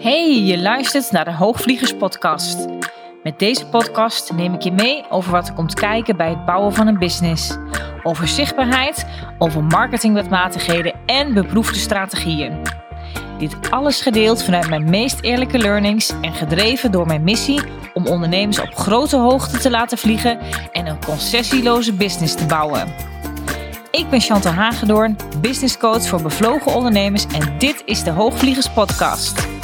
Hey, je luistert naar de Hoogvliegers Podcast. Met deze podcast neem ik je mee over wat er komt kijken bij het bouwen van een business. Over zichtbaarheid, over marketingwetmatigheden en beproefde strategieën. Dit alles gedeeld vanuit mijn meest eerlijke learnings en gedreven door mijn missie om ondernemers op grote hoogte te laten vliegen en een concessieloze business te bouwen. Ik ben Chantal Hagedoorn, business coach voor bevlogen ondernemers en dit is de Hoogvliegers Podcast.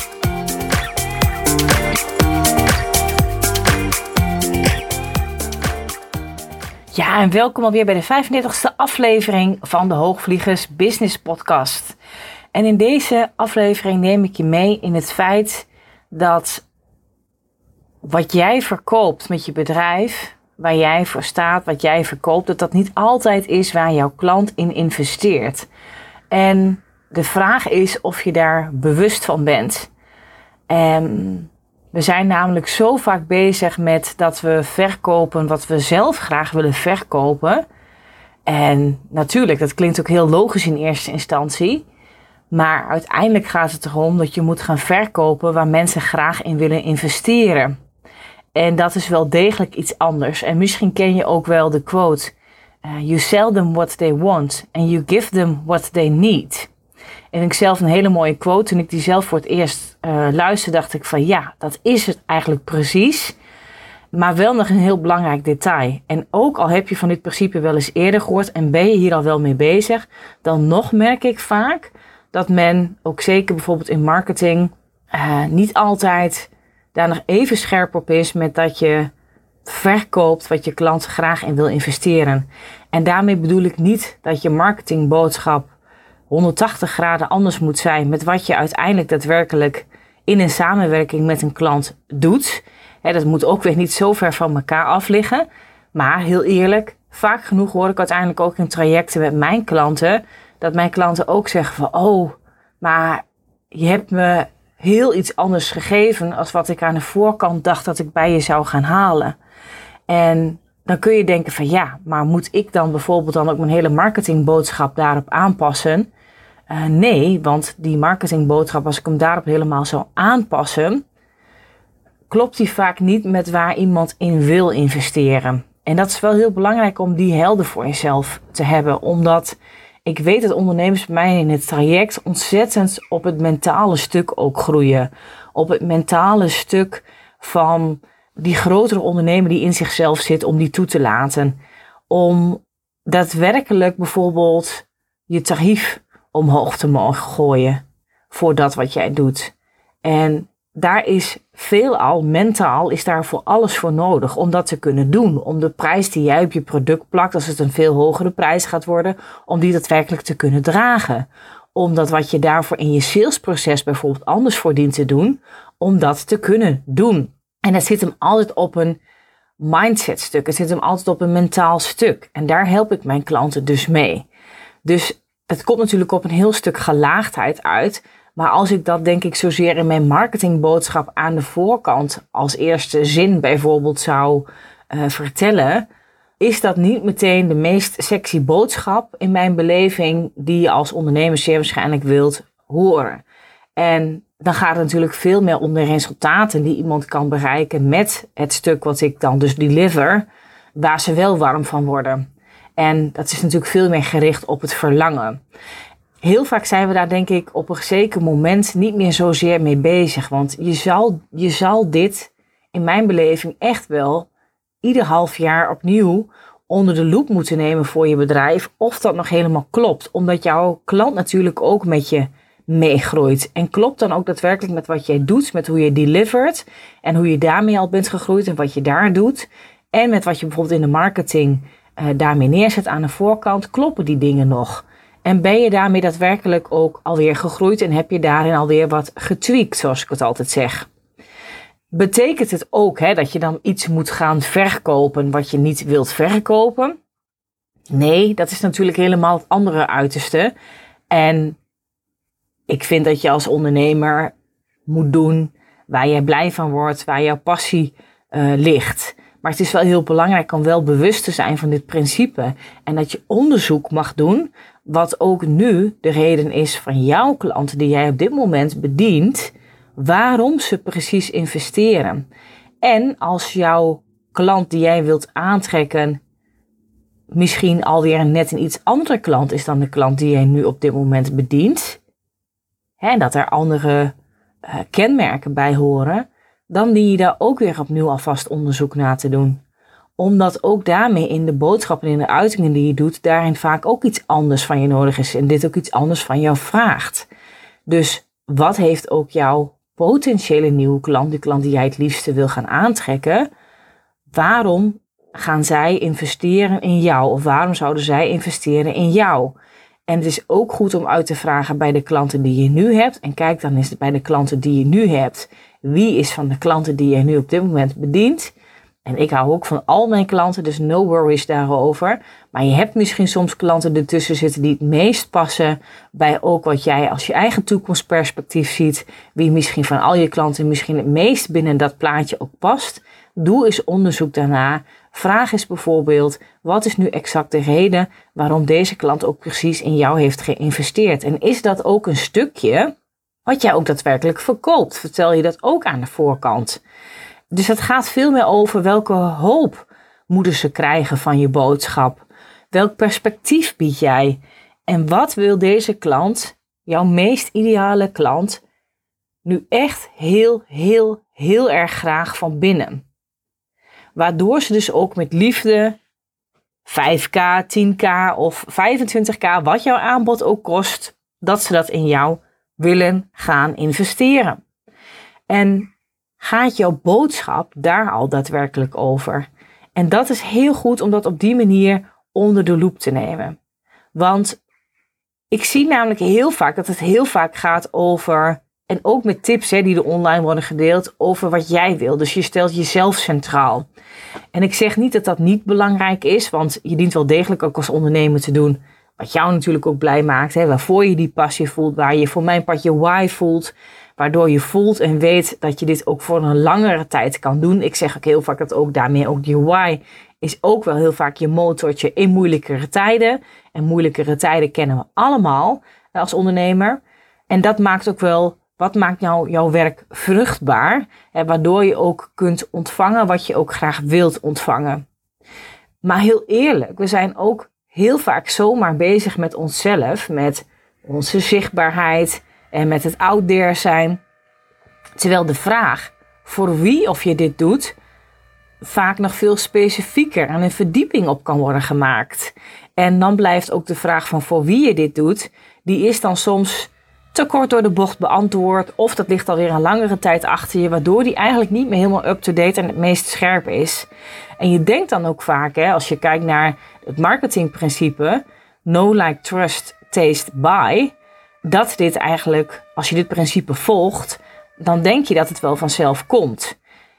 Ja, en welkom alweer bij de 35e aflevering van de Hoogvliegers Business Podcast. En in deze aflevering neem ik je mee in het feit dat wat jij verkoopt met je bedrijf, waar jij voor staat, wat jij verkoopt, dat dat niet altijd is waar jouw klant in investeert. En de vraag is of je daar bewust van bent. En we zijn namelijk zo vaak bezig met dat we verkopen wat we zelf graag willen verkopen. En natuurlijk, dat klinkt ook heel logisch in eerste instantie. Maar uiteindelijk gaat het erom dat je moet gaan verkopen waar mensen graag in willen investeren. En dat is wel degelijk iets anders. En misschien ken je ook wel de quote: uh, You sell them what they want and you give them what they need. En ik zelf een hele mooie quote. Toen ik die zelf voor het eerst uh, luisterde, dacht ik van ja, dat is het eigenlijk precies. Maar wel nog een heel belangrijk detail. En ook al heb je van dit principe wel eens eerder gehoord en ben je hier al wel mee bezig, dan nog merk ik vaak dat men, ook zeker bijvoorbeeld in marketing, uh, niet altijd daar nog even scherp op is met dat je verkoopt wat je klant graag in wil investeren. En daarmee bedoel ik niet dat je marketingboodschap 180 graden anders moet zijn met wat je uiteindelijk daadwerkelijk in een samenwerking met een klant doet. dat moet ook weer niet zo ver van elkaar af liggen. Maar heel eerlijk, vaak genoeg hoor ik uiteindelijk ook in trajecten met mijn klanten dat mijn klanten ook zeggen van oh, maar je hebt me heel iets anders gegeven als wat ik aan de voorkant dacht dat ik bij je zou gaan halen. En dan kun je denken van ja, maar moet ik dan bijvoorbeeld dan ook mijn hele marketingboodschap daarop aanpassen? Uh, nee, want die marketingboodschap, als ik hem daarop helemaal zou aanpassen, klopt die vaak niet met waar iemand in wil investeren. En dat is wel heel belangrijk om die helder voor jezelf te hebben, omdat ik weet dat ondernemers bij mij in het traject ontzettend op het mentale stuk ook groeien. Op het mentale stuk van die grotere ondernemer die in zichzelf zit, om die toe te laten. Om daadwerkelijk bijvoorbeeld je tarief omhoog te mogen gooien voor dat wat jij doet. En daar is veelal mentaal is daar voor alles voor nodig om dat te kunnen doen. Om de prijs die jij op je product plakt, als het een veel hogere prijs gaat worden, om die daadwerkelijk te kunnen dragen. Omdat wat je daarvoor in je salesproces bijvoorbeeld anders voor dient te doen, om dat te kunnen doen. En dat zit hem altijd op een mindset stuk. Het zit hem altijd op een mentaal stuk. En daar help ik mijn klanten dus mee. Dus het komt natuurlijk op een heel stuk gelaagdheid uit. Maar als ik dat denk ik zozeer in mijn marketingboodschap aan de voorkant als eerste zin bijvoorbeeld zou uh, vertellen, is dat niet meteen de meest sexy boodschap in mijn beleving die je als ondernemer zeer waarschijnlijk wilt horen. En dan gaat het natuurlijk veel meer om de resultaten die iemand kan bereiken met het stuk wat ik dan dus deliver, waar ze wel warm van worden. En dat is natuurlijk veel meer gericht op het verlangen. Heel vaak zijn we daar denk ik op een zeker moment niet meer zozeer mee bezig. Want je zal, je zal dit in mijn beleving echt wel ieder half jaar opnieuw onder de loep moeten nemen voor je bedrijf. Of dat nog helemaal klopt. Omdat jouw klant natuurlijk ook met je meegroeit. En klopt dan ook daadwerkelijk met wat jij doet, met hoe je delivert. En hoe je daarmee al bent gegroeid en wat je daar doet. En met wat je bijvoorbeeld in de marketing uh, daarmee neerzet aan de voorkant, kloppen die dingen nog? En ben je daarmee daadwerkelijk ook alweer gegroeid en heb je daarin alweer wat getweakt, zoals ik het altijd zeg? Betekent het ook hè, dat je dan iets moet gaan verkopen wat je niet wilt verkopen? Nee, dat is natuurlijk helemaal het andere uiterste. En ik vind dat je als ondernemer moet doen waar je blij van wordt, waar jouw passie uh, ligt. Maar het is wel heel belangrijk om wel bewust te zijn van dit principe. En dat je onderzoek mag doen, wat ook nu de reden is van jouw klanten die jij op dit moment bedient. waarom ze precies investeren. En als jouw klant die jij wilt aantrekken misschien alweer net een iets andere klant is dan de klant die jij nu op dit moment bedient, en dat er andere uh, kenmerken bij horen, dan dien je daar ook weer opnieuw alvast onderzoek naar te doen. Omdat ook daarmee in de boodschappen en in de uitingen die je doet, daarin vaak ook iets anders van je nodig is en dit ook iets anders van jou vraagt. Dus wat heeft ook jouw potentiële nieuwe klant, de klant die jij het liefste wil gaan aantrekken, waarom gaan zij investeren in jou? Of waarom zouden zij investeren in jou? En het is ook goed om uit te vragen bij de klanten die je nu hebt. En kijk dan eens bij de klanten die je nu hebt. Wie is van de klanten die je nu op dit moment bedient? En ik hou ook van al mijn klanten, dus no worries daarover. Maar je hebt misschien soms klanten ertussen zitten die het meest passen bij ook wat jij als je eigen toekomstperspectief ziet. Wie misschien van al je klanten misschien het meest binnen dat plaatje ook past. Doe eens onderzoek daarna. Vraag eens bijvoorbeeld, wat is nu exact de reden waarom deze klant ook precies in jou heeft geïnvesteerd? En is dat ook een stukje wat jij ook daadwerkelijk verkoopt? Vertel je dat ook aan de voorkant? Dus het gaat veel meer over welke hoop moeten ze krijgen van je boodschap? Welk perspectief bied jij? En wat wil deze klant, jouw meest ideale klant, nu echt heel, heel, heel erg graag van binnen? Waardoor ze dus ook met liefde 5k, 10k of 25k, wat jouw aanbod ook kost, dat ze dat in jou willen gaan investeren. En gaat jouw boodschap daar al daadwerkelijk over? En dat is heel goed om dat op die manier onder de loep te nemen. Want ik zie namelijk heel vaak dat het heel vaak gaat over en ook met tips hè, die er online worden gedeeld over wat jij wil. Dus je stelt jezelf centraal. En ik zeg niet dat dat niet belangrijk is, want je dient wel degelijk ook als ondernemer te doen wat jou natuurlijk ook blij maakt. Hè, waarvoor je die passie voelt, waar je voor mijn part je why voelt. Waardoor je voelt en weet dat je dit ook voor een langere tijd kan doen. Ik zeg ook heel vaak dat ook daarmee ook je why is ook wel heel vaak je motortje in moeilijkere tijden. En moeilijkere tijden kennen we allemaal als ondernemer. En dat maakt ook wel wat maakt nou jouw werk vruchtbaar? Hè, waardoor je ook kunt ontvangen wat je ook graag wilt ontvangen. Maar heel eerlijk, we zijn ook heel vaak zomaar bezig met onszelf, met onze zichtbaarheid en met het out there zijn. Terwijl de vraag voor wie of je dit doet, vaak nog veel specifieker en een verdieping op kan worden gemaakt. En dan blijft ook de vraag van voor wie je dit doet, die is dan soms te kort door de bocht beantwoord. Of dat ligt alweer een langere tijd achter je, waardoor die eigenlijk niet meer helemaal up-to-date en het meest scherp is. En je denkt dan ook vaak, hè, als je kijkt naar het marketingprincipe, no like, trust, taste, buy, dat dit eigenlijk, als je dit principe volgt, dan denk je dat het wel vanzelf komt.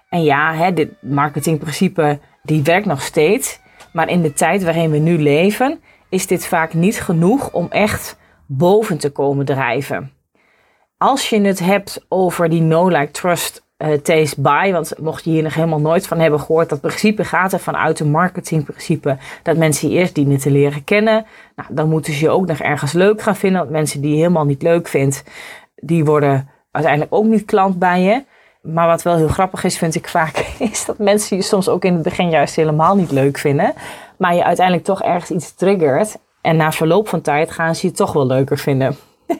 En ja, hè, dit marketingprincipe, die werkt nog steeds. Maar in de tijd waarin we nu leven, is dit vaak niet genoeg om echt boven te komen drijven. Als je het hebt over die no like trust uh, taste buy, want mocht je hier nog helemaal nooit van hebben gehoord, dat principe gaat er vanuit een marketingprincipe dat mensen je eerst dienen te leren kennen. Nou, dan moeten ze je ook nog ergens leuk gaan vinden, want mensen die je helemaal niet leuk vindt, die worden uiteindelijk ook niet klant bij je. Maar wat wel heel grappig is, vind ik vaak, is dat mensen je soms ook in het begin juist helemaal niet leuk vinden. Maar je uiteindelijk toch ergens iets triggert. En na verloop van tijd gaan ze je toch wel leuker vinden.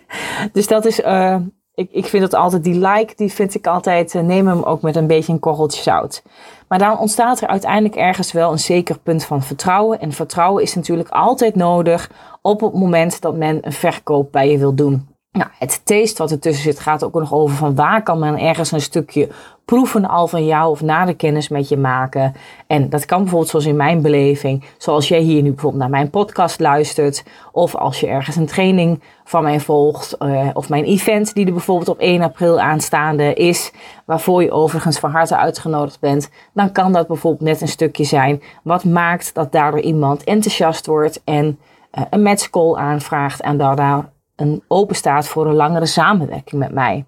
dus dat is, uh, ik, ik vind dat altijd, die like, die vind ik altijd, uh, neem hem ook met een beetje een korreltje zout. Maar dan ontstaat er uiteindelijk ergens wel een zeker punt van vertrouwen. En vertrouwen is natuurlijk altijd nodig op het moment dat men een verkoop bij je wil doen. Nou, het taste wat ertussen zit gaat ook nog over van waar kan men ergens een stukje proeven al van jou of nader kennis met je maken. En dat kan bijvoorbeeld zoals in mijn beleving, zoals jij hier nu bijvoorbeeld naar mijn podcast luistert. Of als je ergens een training van mij volgt. Uh, of mijn event die er bijvoorbeeld op 1 april aanstaande is. Waarvoor je overigens van harte uitgenodigd bent. Dan kan dat bijvoorbeeld net een stukje zijn. Wat maakt dat daardoor iemand enthousiast wordt en uh, een matchcall aanvraagt. En daardoor een open staat voor een langere samenwerking met mij.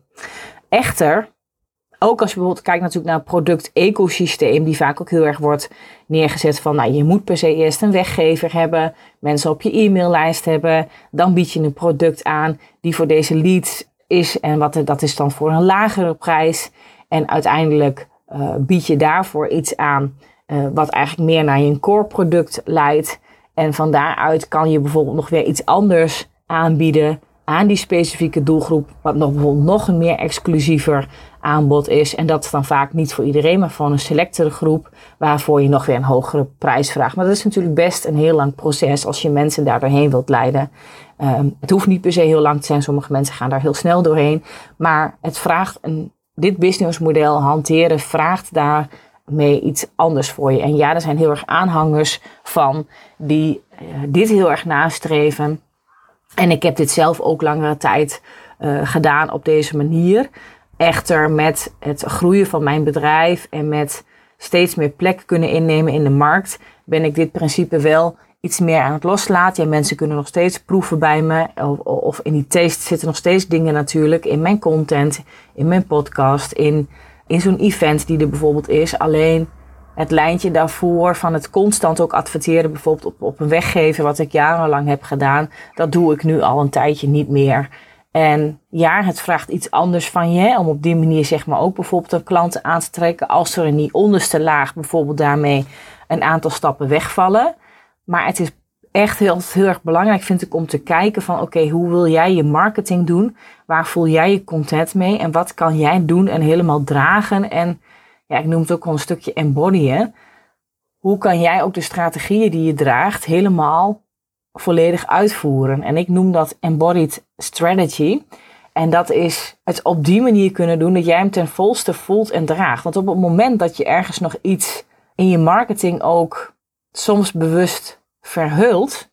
Echter, ook als je bijvoorbeeld kijkt natuurlijk naar product-ecosysteem, die vaak ook heel erg wordt neergezet van, nou, je moet per se eerst een weggever hebben, mensen op je e-maillijst hebben, dan bied je een product aan die voor deze leads is en wat dat is dan voor een lagere prijs. En uiteindelijk uh, bied je daarvoor iets aan uh, wat eigenlijk meer naar je core product leidt. En van daaruit kan je bijvoorbeeld nog weer iets anders aanbieden aan die specifieke doelgroep, wat nog bijvoorbeeld nog meer exclusiever aanbod is. En dat is dan vaak niet voor iedereen, maar voor een selectere groep, waarvoor je nog weer een hogere prijs vraagt. Maar dat is natuurlijk best een heel lang proces als je mensen daar doorheen wilt leiden. Um, het hoeft niet per se heel lang te zijn, sommige mensen gaan daar heel snel doorheen. Maar het vraagt een, dit businessmodel hanteren, vraagt daarmee iets anders voor je. En ja, er zijn heel erg aanhangers van die uh, dit heel erg nastreven. En ik heb dit zelf ook langere tijd uh, gedaan op deze manier. Echter, met het groeien van mijn bedrijf en met steeds meer plek kunnen innemen in de markt, ben ik dit principe wel iets meer aan het loslaten. Ja, mensen kunnen nog steeds proeven bij me. Of, of in die taste zitten nog steeds dingen natuurlijk in mijn content, in mijn podcast, in, in zo'n event die er bijvoorbeeld is. Alleen het lijntje daarvoor van het constant ook adverteren, bijvoorbeeld op, op een weggeven, wat ik jarenlang heb gedaan, dat doe ik nu al een tijdje niet meer. En ja, het vraagt iets anders van je, om op die manier zeg maar ook bijvoorbeeld een klant aan te trekken, als er in die onderste laag bijvoorbeeld daarmee een aantal stappen wegvallen. Maar het is echt heel, heel erg belangrijk, vind ik, om te kijken van oké, hoe wil jij je marketing doen? Waar voel jij je content mee? En wat kan jij doen en helemaal dragen? En ja, ik noem het ook al een stukje embodyen. Hoe kan jij ook de strategieën die je draagt helemaal volledig uitvoeren? En ik noem dat embodied strategy. En dat is het op die manier kunnen doen dat jij hem ten volste voelt en draagt. Want op het moment dat je ergens nog iets in je marketing ook soms bewust verhult.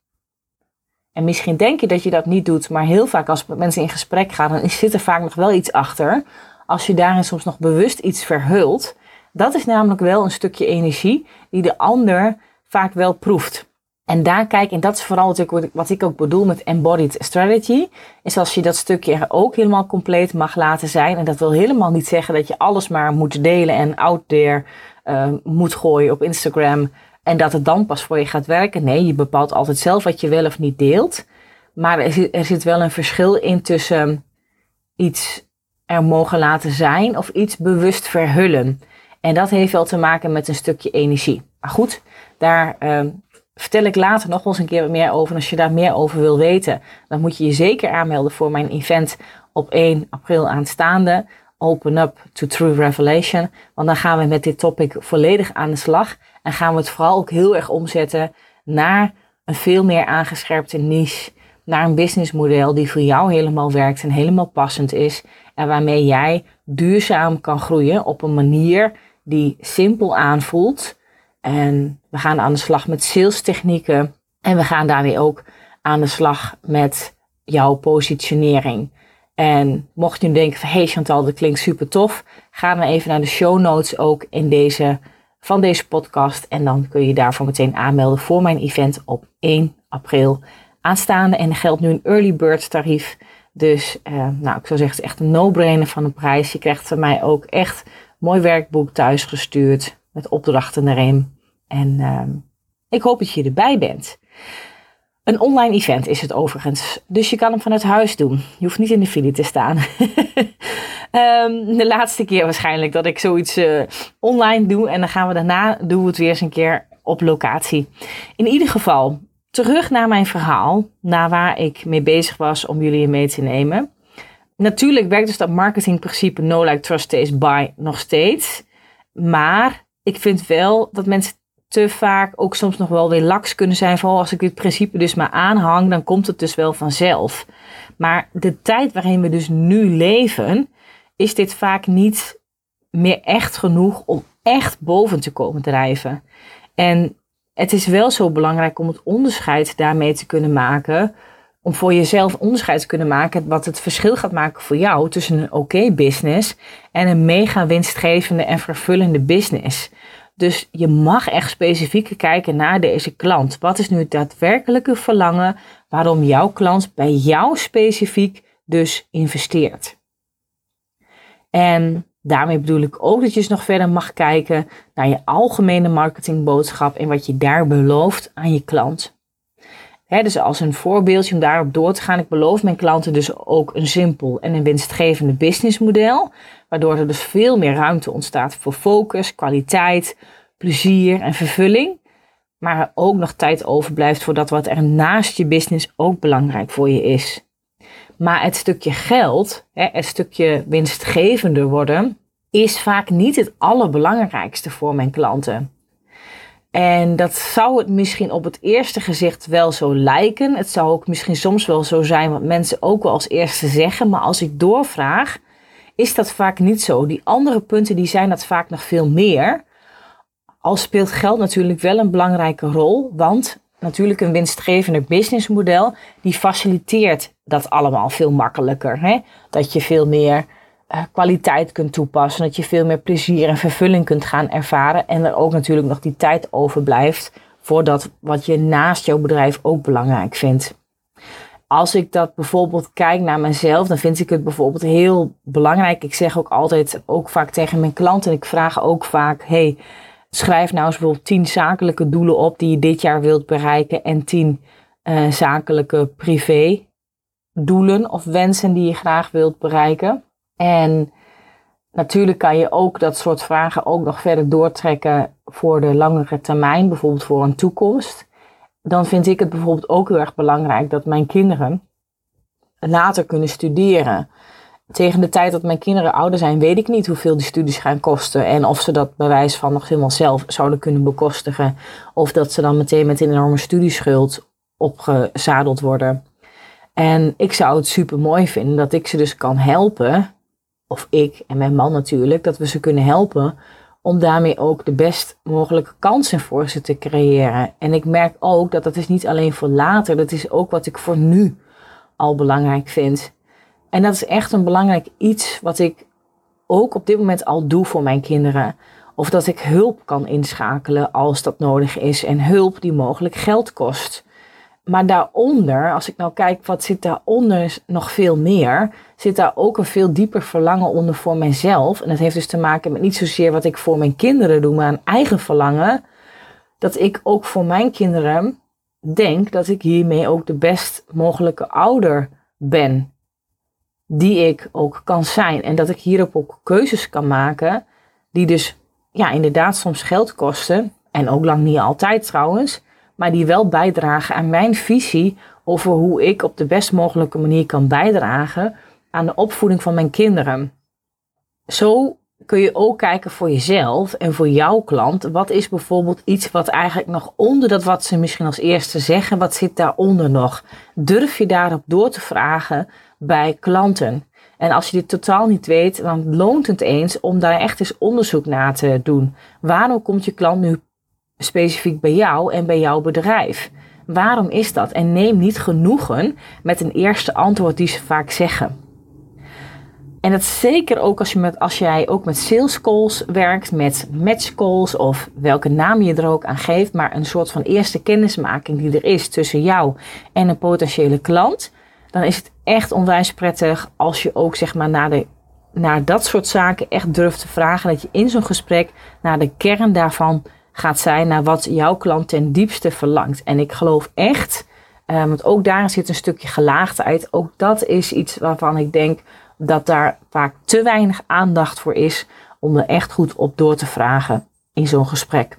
En misschien denk je dat je dat niet doet, maar heel vaak als met mensen in gesprek gaan, dan zit er vaak nog wel iets achter. Als je daarin soms nog bewust iets verhult, dat is namelijk wel een stukje energie die de ander vaak wel proeft. En daar kijk, en dat is vooral natuurlijk wat ik ook bedoel met embodied strategy, is als je dat stukje ook helemaal compleet mag laten zijn. En dat wil helemaal niet zeggen dat je alles maar moet delen en out there uh, moet gooien op Instagram en dat het dan pas voor je gaat werken. Nee, je bepaalt altijd zelf wat je wel of niet deelt. Maar er zit, wel een verschil in tussen iets er mogen laten zijn of iets bewust verhullen. En dat heeft wel te maken met een stukje energie. Maar goed, daar uh, vertel ik later nog eens een keer meer over. En als je daar meer over wil weten, dan moet je je zeker aanmelden voor mijn event op 1 april aanstaande. Open Up to True Revelation. Want dan gaan we met dit topic volledig aan de slag. En gaan we het vooral ook heel erg omzetten naar een veel meer aangescherpte niche. Naar een businessmodel die voor jou helemaal werkt en helemaal passend is. En waarmee jij duurzaam kan groeien op een manier die simpel aanvoelt. En we gaan aan de slag met sales technieken. En we gaan daarmee ook aan de slag met jouw positionering. En mocht je nu denken van, hey Chantal, dat klinkt super tof. Ga dan even naar de show notes ook in deze, van deze podcast. En dan kun je daarvoor meteen aanmelden voor mijn event op 1 april aanstaande. En er geldt nu een early bird tarief. Dus eh, nou, ik zou zeggen, het is echt een no-brainer van een prijs. Je krijgt van mij ook echt mooi werkboek thuis gestuurd met opdrachten erin. En uh, ik hoop dat je erbij bent. Een online event is het overigens. Dus je kan hem vanuit huis doen. Je hoeft niet in de file te staan. um, de laatste keer waarschijnlijk dat ik zoiets uh, online doe. En dan gaan we daarna doen we het weer eens een keer op locatie. In ieder geval, terug naar mijn verhaal. Naar waar ik mee bezig was om jullie mee te nemen. Natuurlijk werkt dus dat marketingprincipe No Like Trust Taste Buy nog steeds. Maar ik vind wel dat mensen te vaak ook soms nog wel weer laks kunnen zijn. Vooral als ik dit principe dus maar aanhang, dan komt het dus wel vanzelf. Maar de tijd waarin we dus nu leven, is dit vaak niet meer echt genoeg om echt boven te komen drijven. En het is wel zo belangrijk om het onderscheid daarmee te kunnen maken. Om voor jezelf onderscheid te kunnen maken wat het verschil gaat maken voor jou tussen een oké business en een mega winstgevende en vervullende business. Dus je mag echt specifiek kijken naar deze klant. Wat is nu het daadwerkelijke verlangen waarom jouw klant bij jou specifiek dus investeert? En daarmee bedoel ik ook dat je dus nog verder mag kijken naar je algemene marketingboodschap en wat je daar belooft aan je klant. Dus als een voorbeeldje om daarop door te gaan. Ik beloof mijn klanten dus ook een simpel en een winstgevende businessmodel. Waardoor er dus veel meer ruimte ontstaat voor focus, kwaliteit, plezier en vervulling. Maar er ook nog tijd overblijft voor dat wat er naast je business ook belangrijk voor je is. Maar het stukje geld, het stukje winstgevender worden, is vaak niet het allerbelangrijkste voor mijn klanten. En dat zou het misschien op het eerste gezicht wel zo lijken. Het zou ook misschien soms wel zo zijn wat mensen ook wel als eerste zeggen. Maar als ik doorvraag, is dat vaak niet zo. Die andere punten die zijn dat vaak nog veel meer. Al speelt geld natuurlijk wel een belangrijke rol. Want natuurlijk een winstgevender businessmodel, die faciliteert dat allemaal veel makkelijker. Hè? Dat je veel meer uh, kwaliteit kunt toepassen, dat je veel meer plezier en vervulling kunt gaan ervaren en er ook natuurlijk nog die tijd overblijft voor dat wat je naast jouw bedrijf ook belangrijk vindt. Als ik dat bijvoorbeeld kijk naar mezelf, dan vind ik het bijvoorbeeld heel belangrijk. Ik zeg ook altijd, ook vaak tegen mijn klanten, ik vraag ook vaak, hey, schrijf nou eens bijvoorbeeld 10 zakelijke doelen op die je dit jaar wilt bereiken en 10 uh, zakelijke privé doelen of wensen die je graag wilt bereiken. En natuurlijk kan je ook dat soort vragen ook nog verder doortrekken voor de langere termijn, bijvoorbeeld voor een toekomst. Dan vind ik het bijvoorbeeld ook heel erg belangrijk dat mijn kinderen later kunnen studeren. Tegen de tijd dat mijn kinderen ouder zijn, weet ik niet hoeveel die studies gaan kosten. En of ze dat bewijs van nog helemaal zelf zouden kunnen bekostigen. Of dat ze dan meteen met een enorme studieschuld opgezadeld worden. En ik zou het super mooi vinden dat ik ze dus kan helpen of ik en mijn man natuurlijk, dat we ze kunnen helpen om daarmee ook de best mogelijke kansen voor ze te creëren. En ik merk ook dat dat is niet alleen voor later, dat is ook wat ik voor nu al belangrijk vind. En dat is echt een belangrijk iets wat ik ook op dit moment al doe voor mijn kinderen. Of dat ik hulp kan inschakelen als dat nodig is en hulp die mogelijk geld kost. Maar daaronder, als ik nou kijk wat zit daaronder nog veel meer, zit daar ook een veel dieper verlangen onder voor mijzelf. En dat heeft dus te maken met niet zozeer wat ik voor mijn kinderen doe, maar een eigen verlangen. Dat ik ook voor mijn kinderen denk dat ik hiermee ook de best mogelijke ouder ben. Die ik ook kan zijn. En dat ik hierop ook keuzes kan maken. Die dus ja, inderdaad soms geld kosten. En ook lang niet altijd trouwens maar die wel bijdragen aan mijn visie over hoe ik op de best mogelijke manier kan bijdragen aan de opvoeding van mijn kinderen. Zo kun je ook kijken voor jezelf en voor jouw klant. Wat is bijvoorbeeld iets wat eigenlijk nog onder dat wat ze misschien als eerste zeggen, wat zit daaronder nog? Durf je daarop door te vragen bij klanten? En als je dit totaal niet weet, dan loont het eens om daar echt eens onderzoek naar te doen. Waarom komt je klant nu specifiek bij jou en bij jouw bedrijf. Waarom is dat? En neem niet genoegen met een eerste antwoord die ze vaak zeggen. En dat zeker ook als, je met, als jij ook met sales calls werkt, met match calls of welke naam je er ook aan geeft, maar een soort van eerste kennismaking die er is tussen jou en een potentiële klant, dan is het echt onwijs prettig als je ook zeg maar naar, de, naar dat soort zaken echt durft te vragen, dat je in zo'n gesprek naar de kern daarvan gaat zijn naar wat jouw klant ten diepste verlangt. En ik geloof echt, uh, want ook daar zit een stukje gelaagdheid. Ook dat is iets waarvan ik denk dat daar vaak te weinig aandacht voor is om er echt goed op door te vragen in zo'n gesprek.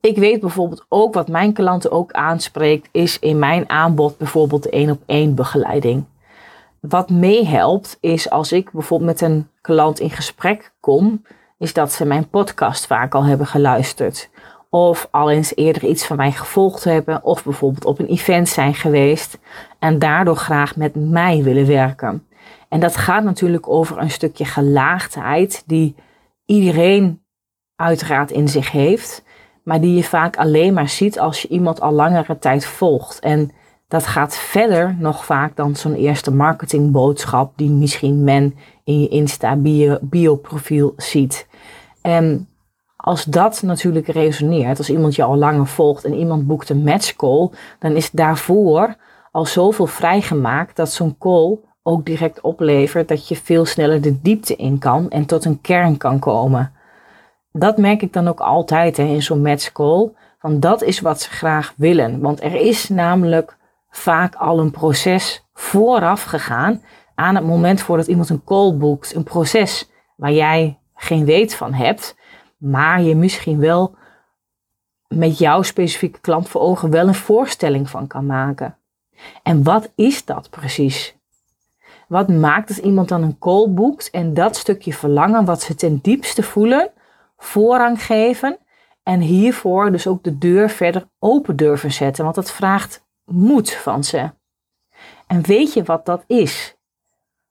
Ik weet bijvoorbeeld ook wat mijn klanten ook aanspreekt, is in mijn aanbod bijvoorbeeld de één op één begeleiding. Wat meehelpt is als ik bijvoorbeeld met een klant in gesprek kom, is dat ze mijn podcast vaak al hebben geluisterd. Of al eens eerder iets van mij gevolgd hebben. Of bijvoorbeeld op een event zijn geweest. En daardoor graag met mij willen werken. En dat gaat natuurlijk over een stukje gelaagdheid die iedereen uiteraard in zich heeft. Maar die je vaak alleen maar ziet als je iemand al langere tijd volgt. En dat gaat verder nog vaak dan zo'n eerste marketingboodschap die misschien men in je Insta bio, profiel ziet. En als dat natuurlijk resoneert, als iemand je al langer volgt en iemand boekt een matchcall, dan is daarvoor al zoveel vrijgemaakt dat zo'n call ook direct oplevert dat je veel sneller de diepte in kan en tot een kern kan komen. Dat merk ik dan ook altijd hè, in zo'n matchcall. Want dat is wat ze graag willen. Want er is namelijk vaak al een proces vooraf gegaan aan het moment voordat iemand een call boekt. Een proces waar jij geen weet van hebt, maar je misschien wel met jouw specifieke klant voor ogen wel een voorstelling van kan maken. En wat is dat precies? Wat maakt dat iemand dan een call boekt en dat stukje verlangen wat ze ten diepste voelen, voorrang geven en hiervoor dus ook de deur verder open durven zetten, want dat vraagt moed van ze. En weet je wat dat is?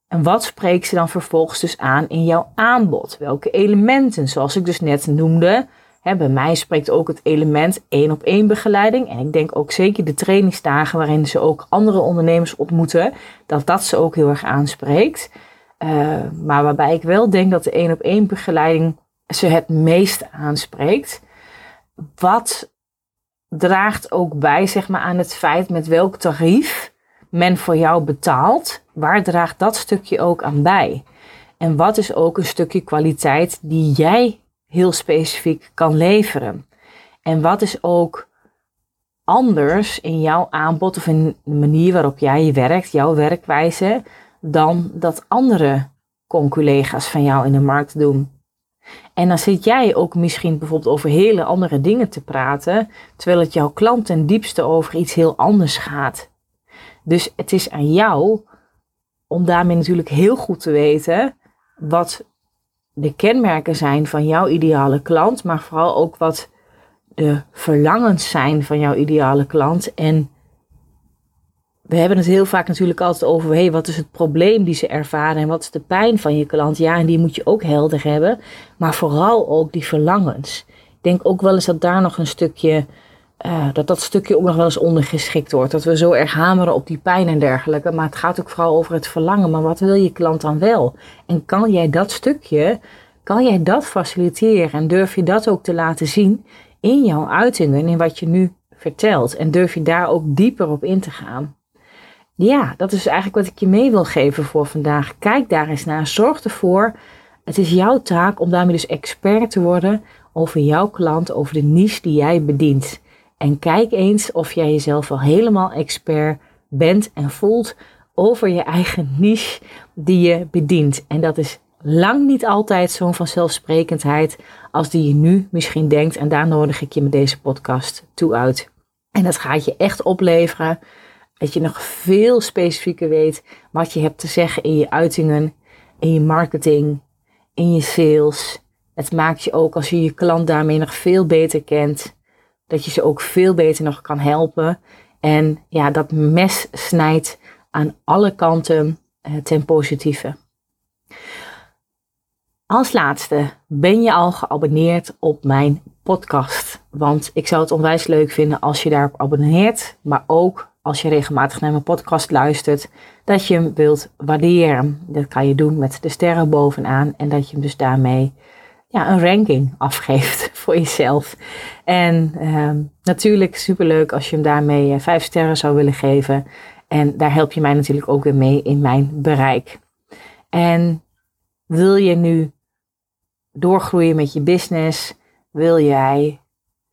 En wat spreekt ze dan vervolgens dus aan in jouw aanbod? Welke elementen, zoals ik dus net noemde, bij mij spreekt ook het element één op één begeleiding. En ik denk ook zeker de trainingsdagen waarin ze ook andere ondernemers ontmoeten, dat dat ze ook heel erg aanspreekt. Uh, maar waarbij ik wel denk dat de één op één begeleiding ze het meest aanspreekt. Wat draagt ook bij zeg maar, aan het feit met welk tarief men voor jou betaalt. Waar draagt dat stukje ook aan bij? En wat is ook een stukje kwaliteit die jij heel specifiek kan leveren. En wat is ook anders in jouw aanbod of in de manier waarop jij werkt, jouw werkwijze, dan dat andere conculega's van jou in de markt doen. En dan zit jij ook misschien bijvoorbeeld over hele andere dingen te praten, terwijl het jouw klant ten diepste over iets heel anders gaat. Dus het is aan jou om daarmee natuurlijk heel goed te weten wat de kenmerken zijn van jouw ideale klant, maar vooral ook wat de verlangens zijn van jouw ideale klant. En we hebben het heel vaak natuurlijk altijd over, hey, wat is het probleem die ze ervaren en wat is de pijn van je klant? Ja, en die moet je ook helder hebben, maar vooral ook die verlangens. Ik denk ook wel eens dat daar nog een stukje, uh, dat dat stukje ook nog wel eens ondergeschikt wordt. Dat we zo erg hameren op die pijn en dergelijke, maar het gaat ook vooral over het verlangen. Maar wat wil je klant dan wel? En kan jij dat stukje, kan jij dat faciliteren en durf je dat ook te laten zien in jouw uitingen, in wat je nu vertelt? En durf je daar ook dieper op in te gaan? Ja, dat is eigenlijk wat ik je mee wil geven voor vandaag. Kijk daar eens naar. Zorg ervoor. Het is jouw taak om daarmee dus expert te worden over jouw klant, over de niche die jij bedient. En kijk eens of jij jezelf al helemaal expert bent en voelt over je eigen niche die je bedient. En dat is lang niet altijd zo'n vanzelfsprekendheid als die je nu misschien denkt. En daar nodig ik je met deze podcast toe uit. En dat gaat je echt opleveren dat je nog veel specifieker weet wat je hebt te zeggen in je uitingen, in je marketing, in je sales. Het maakt je ook als je je klant daarmee nog veel beter kent, dat je ze ook veel beter nog kan helpen. En ja, dat mes snijdt aan alle kanten eh, ten positieve. Als laatste, ben je al geabonneerd op mijn podcast? Want ik zou het onwijs leuk vinden als je daarop abonneert, maar ook als je regelmatig naar mijn podcast luistert, dat je hem wilt waarderen. Dat kan je doen met de sterren bovenaan en dat je hem dus daarmee ja, een ranking afgeeft voor jezelf. En uh, natuurlijk superleuk als je hem daarmee uh, vijf sterren zou willen geven. En daar help je mij natuurlijk ook weer mee in mijn bereik. En wil je nu doorgroeien met je business? Wil jij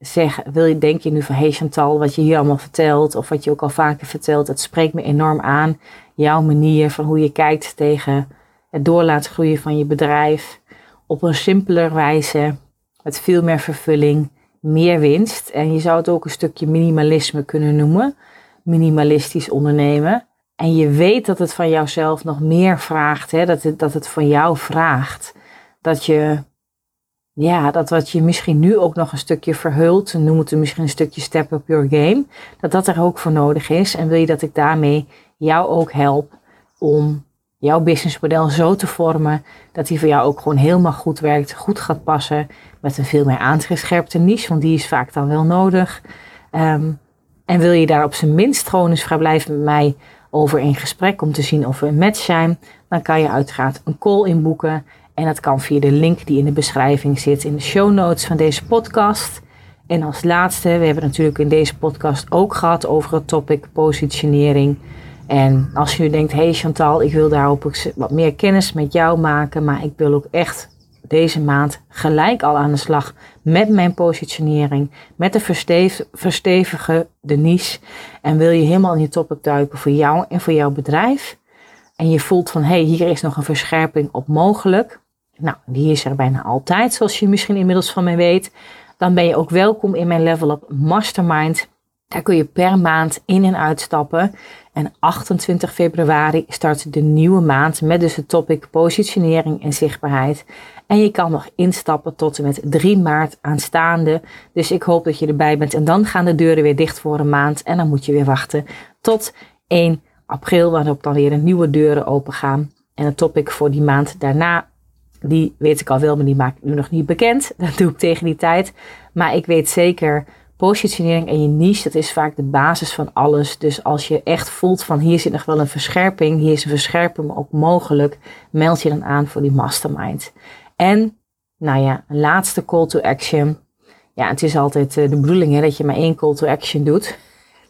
zeggen, wil je, denk je nu van hey Chantal, wat je hier allemaal vertelt, of wat je ook al vaker vertelt, het spreekt me enorm aan. Jouw manier van hoe je kijkt tegen het door laten groeien van je bedrijf op een simpeler wijze, met veel meer vervulling, meer winst. En je zou het ook een stukje minimalisme kunnen noemen, minimalistisch ondernemen. En je weet dat het van jouzelf nog meer vraagt, hè? Dat, het, dat het van jou vraagt. Dat je ja, dat wat je misschien nu ook nog een stukje verhult, noem het misschien een stukje step up your game, dat dat er ook voor nodig is. En wil je dat ik daarmee jou ook help om jouw businessmodel zo te vormen dat die voor jou ook gewoon helemaal goed werkt, goed gaat passen, met een veel meer aangescherpte niche, want die is vaak dan wel nodig. Ehm, en wil je daar op zijn minst gewoon eens vrijblijven met mij over in gesprek om te zien of we een match zijn, dan kan je uiteraard een call inboeken. En dat kan via de link die in de beschrijving zit in de show notes van deze podcast. En als laatste, we hebben natuurlijk in deze podcast ook gehad over het topic positionering. En als je nu denkt, hey Chantal, ik wil daarop wat meer kennis met jou maken, maar ik wil ook echt deze maand gelijk al aan de slag met mijn positionering, met de verstevige verstevigen de niche. En wil je helemaal in je topic duiken voor jou en voor jouw bedrijf. En je voelt van, hé, hey, hier is nog een verscherping op mogelijk. Nou, die is er bijna altijd, zoals je misschien inmiddels van mij weet. Dan ben je ook welkom in mijn Level Up Mastermind. Daar kun je per maand in en uitstappen. En 28 februari start de nieuwe maand met dus het topic positionering en zichtbaarheid. En je kan nog instappen tot en met 3 maart aanstaande. Dus ik hoop dat je erbij bent. En dan gaan de deuren weer dicht voor een maand. En dan moet je weer wachten tot 1 april, waarop dan weer een nieuwe deuren open gaan. En het topic voor die maand daarna, die weet ik al wel, maar die maak ik nu nog niet bekend. Dat doe ik tegen die tijd. Maar ik weet zeker positionering en je niche, dat is vaak de basis van alles. Dus als je echt voelt van hier zit nog wel een verscherping, hier is een verscherping ook mogelijk, meld je dan aan voor die mastermind. En, nou ja, een laatste call to action. Ja, het is altijd eh, de bedoeling hè, dat je maar één call to action doet.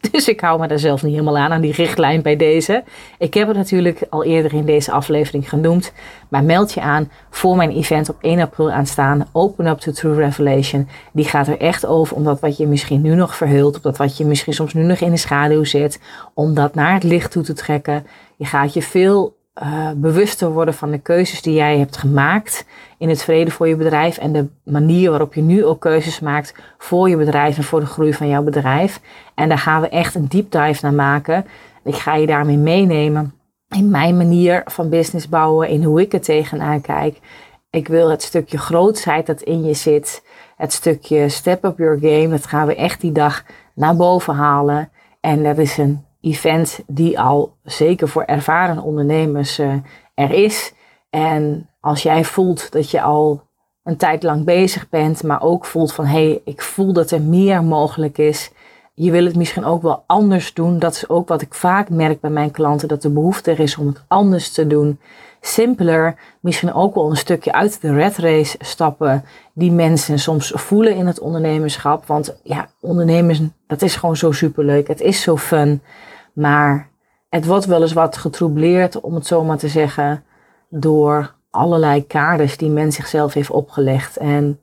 Dus ik hou me daar zelf niet helemaal aan, aan die richtlijn bij deze. Ik heb het natuurlijk al eerder in deze aflevering genoemd. Maar meld je aan voor mijn event op 1 april aanstaan. Open Up to True Revelation. Die gaat er echt over om dat wat je misschien nu nog verhult. Of dat wat je misschien soms nu nog in de schaduw zit. Om dat naar het licht toe te trekken. Je gaat je veel uh, bewuster worden van de keuzes die jij hebt gemaakt in het verleden voor je bedrijf en de manier waarop je nu ook keuzes maakt voor je bedrijf en voor de groei van jouw bedrijf. En daar gaan we echt een deep dive naar maken. Ik ga je daarmee meenemen in mijn manier van business bouwen, in hoe ik er tegenaan kijk. Ik wil het stukje grootsheid dat in je zit, het stukje step up your game, dat gaan we echt die dag naar boven halen. En dat is een event die al zeker voor ervaren ondernemers uh, er is. En als jij voelt dat je al een tijd lang bezig bent, maar ook voelt van hé, hey, ik voel dat er meer mogelijk is. Je wil het misschien ook wel anders doen. Dat is ook wat ik vaak merk bij mijn klanten, dat de behoefte is om het anders te doen. Simpeler, misschien ook wel een stukje uit de red race stappen die mensen soms voelen in het ondernemerschap. Want ja, ondernemers, dat is gewoon zo superleuk. Het is zo fun. Maar het wordt wel eens wat getroubleerd, om het zo maar te zeggen, door allerlei kaders die men zichzelf heeft opgelegd. En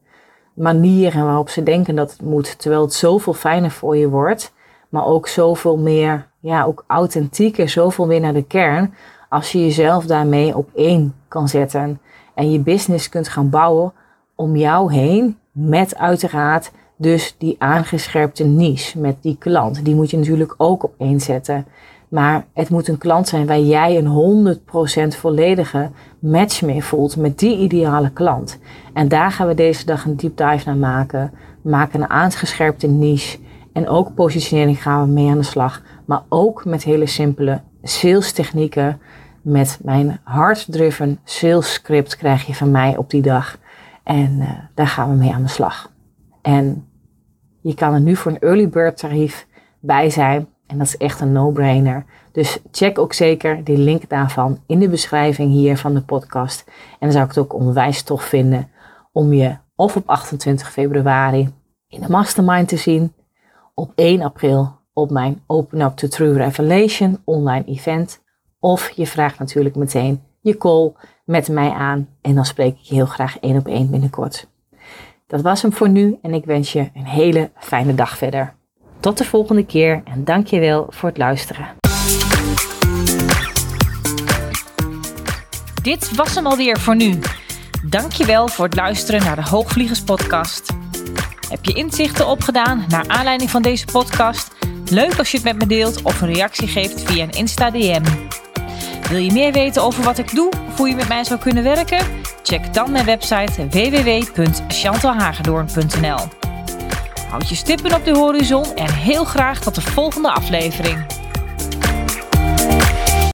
manieren waarop ze denken dat het moet. Terwijl het zoveel fijner voor je wordt. Maar ook zoveel meer, ja, ook authentieker, zoveel meer naar de kern. Als je jezelf daarmee op één kan zetten. En je business kunt gaan bouwen om jou heen. Met uiteraard dus die aangescherpte niche met die klant, die moet je natuurlijk ook op één zetten. Maar het moet een klant zijn waar jij een 100% volledige match mee voelt met die ideale klant. En daar gaan we deze dag een deep dive naar maken. Maken een aangescherpte niche. En ook positionering gaan we mee aan de slag. Maar ook met hele simpele sales technieken. Met mijn hard-driven sales script krijg je van mij op die dag. En uh, daar gaan we mee aan de slag. En je kan er nu voor een early bird tarief bij zijn. En dat is echt een no-brainer. Dus check ook zeker die link daarvan in de beschrijving hier van de podcast. En dan zou ik het ook onwijs tof vinden om je of op 28 februari in de mastermind te zien. Op 1 april op mijn Open Up to True Revelation online event. Of je vraagt natuurlijk meteen je call met mij aan. En dan spreek ik je heel graag één op één binnenkort. Dat was hem voor nu en ik wens je een hele fijne dag verder. Tot de volgende keer en dankjewel voor het luisteren. Dit was hem alweer voor nu. Dankjewel voor het luisteren naar de Hoogvliegers podcast. Heb je inzichten opgedaan naar aanleiding van deze podcast? Leuk als je het met me deelt of een reactie geeft via een Insta DM. Wil je meer weten over wat ik doe of hoe je met mij zou kunnen werken? Check dan mijn website www.chantalhagedoorn.nl. Houd je stippen op de horizon en heel graag tot de volgende aflevering.